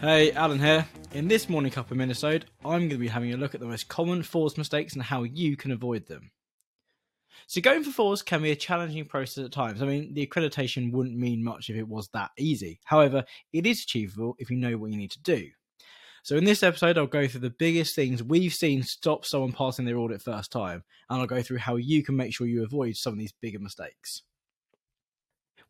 Hey, Alan here. In this Morning Cuppa Minisode, I'm going to be having a look at the most common FORS mistakes and how you can avoid them. So, going for FORS can be a challenging process at times. I mean, the accreditation wouldn't mean much if it was that easy. However, it is achievable if you know what you need to do. So, in this episode, I'll go through the biggest things we've seen stop someone passing their audit first time, and I'll go through how you can make sure you avoid some of these bigger mistakes.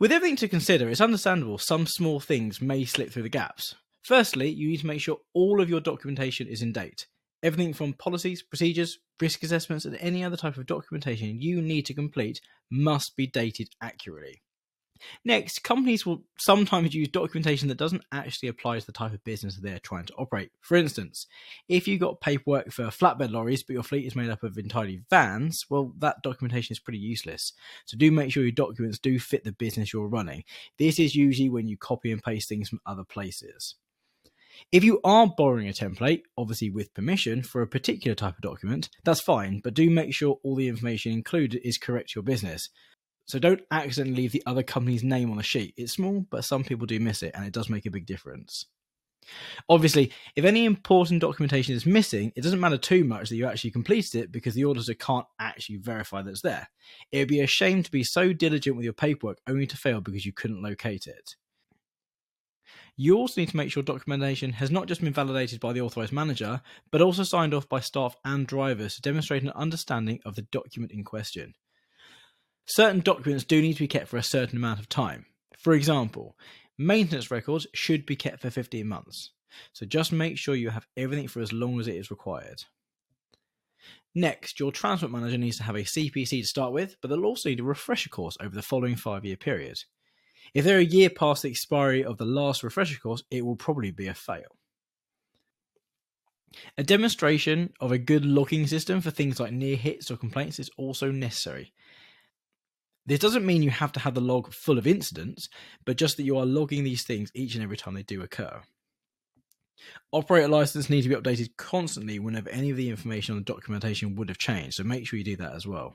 With everything to consider, it's understandable some small things may slip through the gaps. Firstly, you need to make sure all of your documentation is in date. Everything from policies, procedures, risk assessments, and any other type of documentation you need to complete must be dated accurately. Next, companies will sometimes use documentation that doesn't actually apply to the type of business they're trying to operate. For instance, if you got paperwork for flatbed lorries but your fleet is made up of entirely vans, well, that documentation is pretty useless. So do make sure your documents do fit the business you're running. This is usually when you copy and paste things from other places. If you are borrowing a template, obviously with permission, for a particular type of document, that's fine, but do make sure all the information included is correct to your business. So don't accidentally leave the other company's name on the sheet. It's small, but some people do miss it, and it does make a big difference. Obviously, if any important documentation is missing, it doesn't matter too much that you actually completed it because the auditor can't actually verify that it's there. It would be a shame to be so diligent with your paperwork only to fail because you couldn't locate it. You also need to make sure documentation has not just been validated by the authorized manager, but also signed off by staff and drivers to demonstrate an understanding of the document in question. Certain documents do need to be kept for a certain amount of time. For example, maintenance records should be kept for 15 months. So just make sure you have everything for as long as it is required. Next, your transport manager needs to have a CPC to start with, but they'll also need a refresher course over the following five year period. If they're a year past the expiry of the last refresher course, it will probably be a fail. A demonstration of a good logging system for things like near hits or complaints is also necessary. This doesn't mean you have to have the log full of incidents, but just that you are logging these things each and every time they do occur. Operator license need to be updated constantly whenever any of the information on the documentation would have changed, so make sure you do that as well.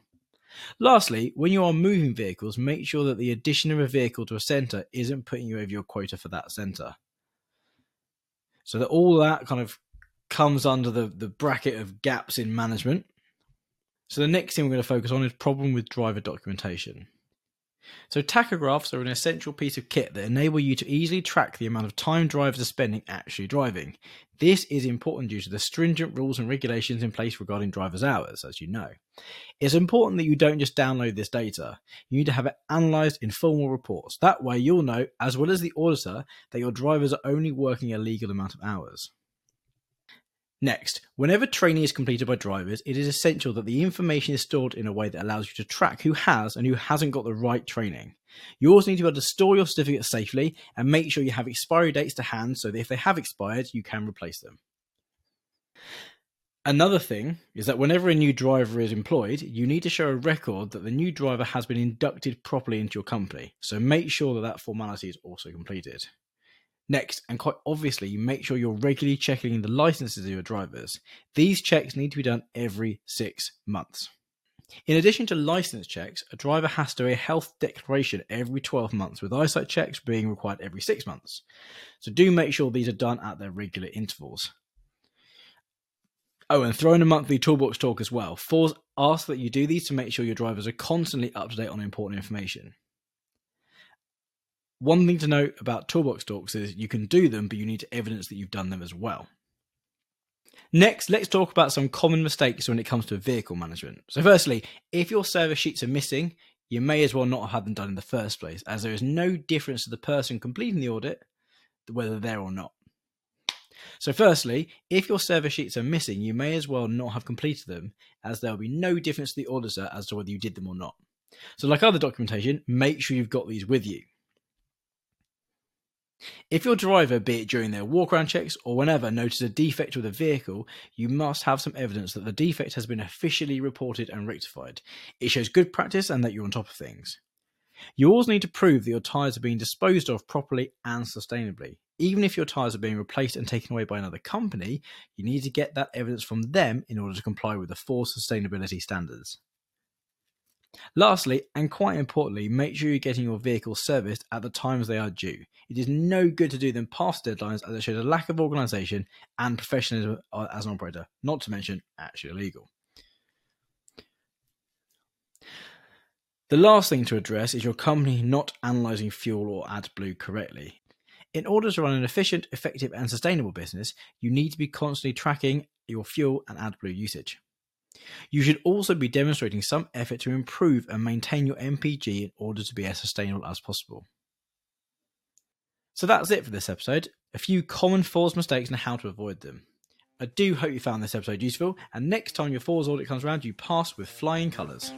Lastly, when you are moving vehicles, make sure that the addition of a vehicle to a centre isn't putting you over your quota for that centre. So that all that kind of comes under the, the bracket of gaps in management. So the next thing we're going to focus on is problem with driver documentation. So tachographs are an essential piece of kit that enable you to easily track the amount of time drivers are spending actually driving. This is important due to the stringent rules and regulations in place regarding drivers' hours, as you know. It's important that you don't just download this data. You need to have it analysed in formal reports. That way you'll know, as well as the auditor, that your drivers are only working a legal amount of hours. Next, whenever training is completed by drivers, it is essential that the information is stored in a way that allows you to track who has and who hasn't got the right training. You also need to be able to store your certificates safely and make sure you have expiry dates to hand so that if they have expired, you can replace them. Another thing is that whenever a new driver is employed, you need to show a record that the new driver has been inducted properly into your company. So make sure that that formality is also completed. Next, and quite obviously, you make sure you're regularly checking the licenses of your drivers. These checks need to be done every six months. In addition to license checks, a driver has to do a health declaration every 12 months, with eyesight checks being required every six months. So do make sure these are done at their regular intervals. Oh, and throw in a monthly toolbox talk as well. FORS ask that you do these to make sure your drivers are constantly up to date on important information. One thing to note about toolbox talks is you can do them, but you need to evidence that you've done them as well. Next, let's talk about some common mistakes when it comes to vehicle management. So, firstly, if your service sheets are missing, you may as well not have had them done in the first place, as there is no difference to the person completing the audit whether they're or not. So, firstly, if your service sheets are missing, you may as well not have completed them, as there will be no difference to the auditor as to whether you did them or not. So, like other documentation, make sure you've got these with you. If your driver, be it during their walk around checks or whenever, notices a defect with a vehicle, you must have some evidence that the defect has been officially reported and rectified. It shows good practice and that you're on top of things. You also need to prove that your tyres are being disposed of properly and sustainably. Even if your tyres are being replaced and taken away by another company, you need to get that evidence from them in order to comply with the FORS sustainability standards. Lastly, and quite importantly, make sure you're getting your vehicles serviced at the times they are due. It is no good to do them past deadlines as it shows a lack of organisation and professionalism as an operator, not to mention actually illegal. The last thing to address is your company not analysing fuel or AdBlue correctly. In order to run an efficient, effective, and sustainable business, you need to be constantly tracking your fuel and AdBlue usage. You should also be demonstrating some effort to improve and maintain your MPG in order to be as sustainable as possible. So that's it for this episode. A few common FORS mistakes and how to avoid them. I do hope you found this episode useful, and next time your FORS audit comes around, you pass with flying colours.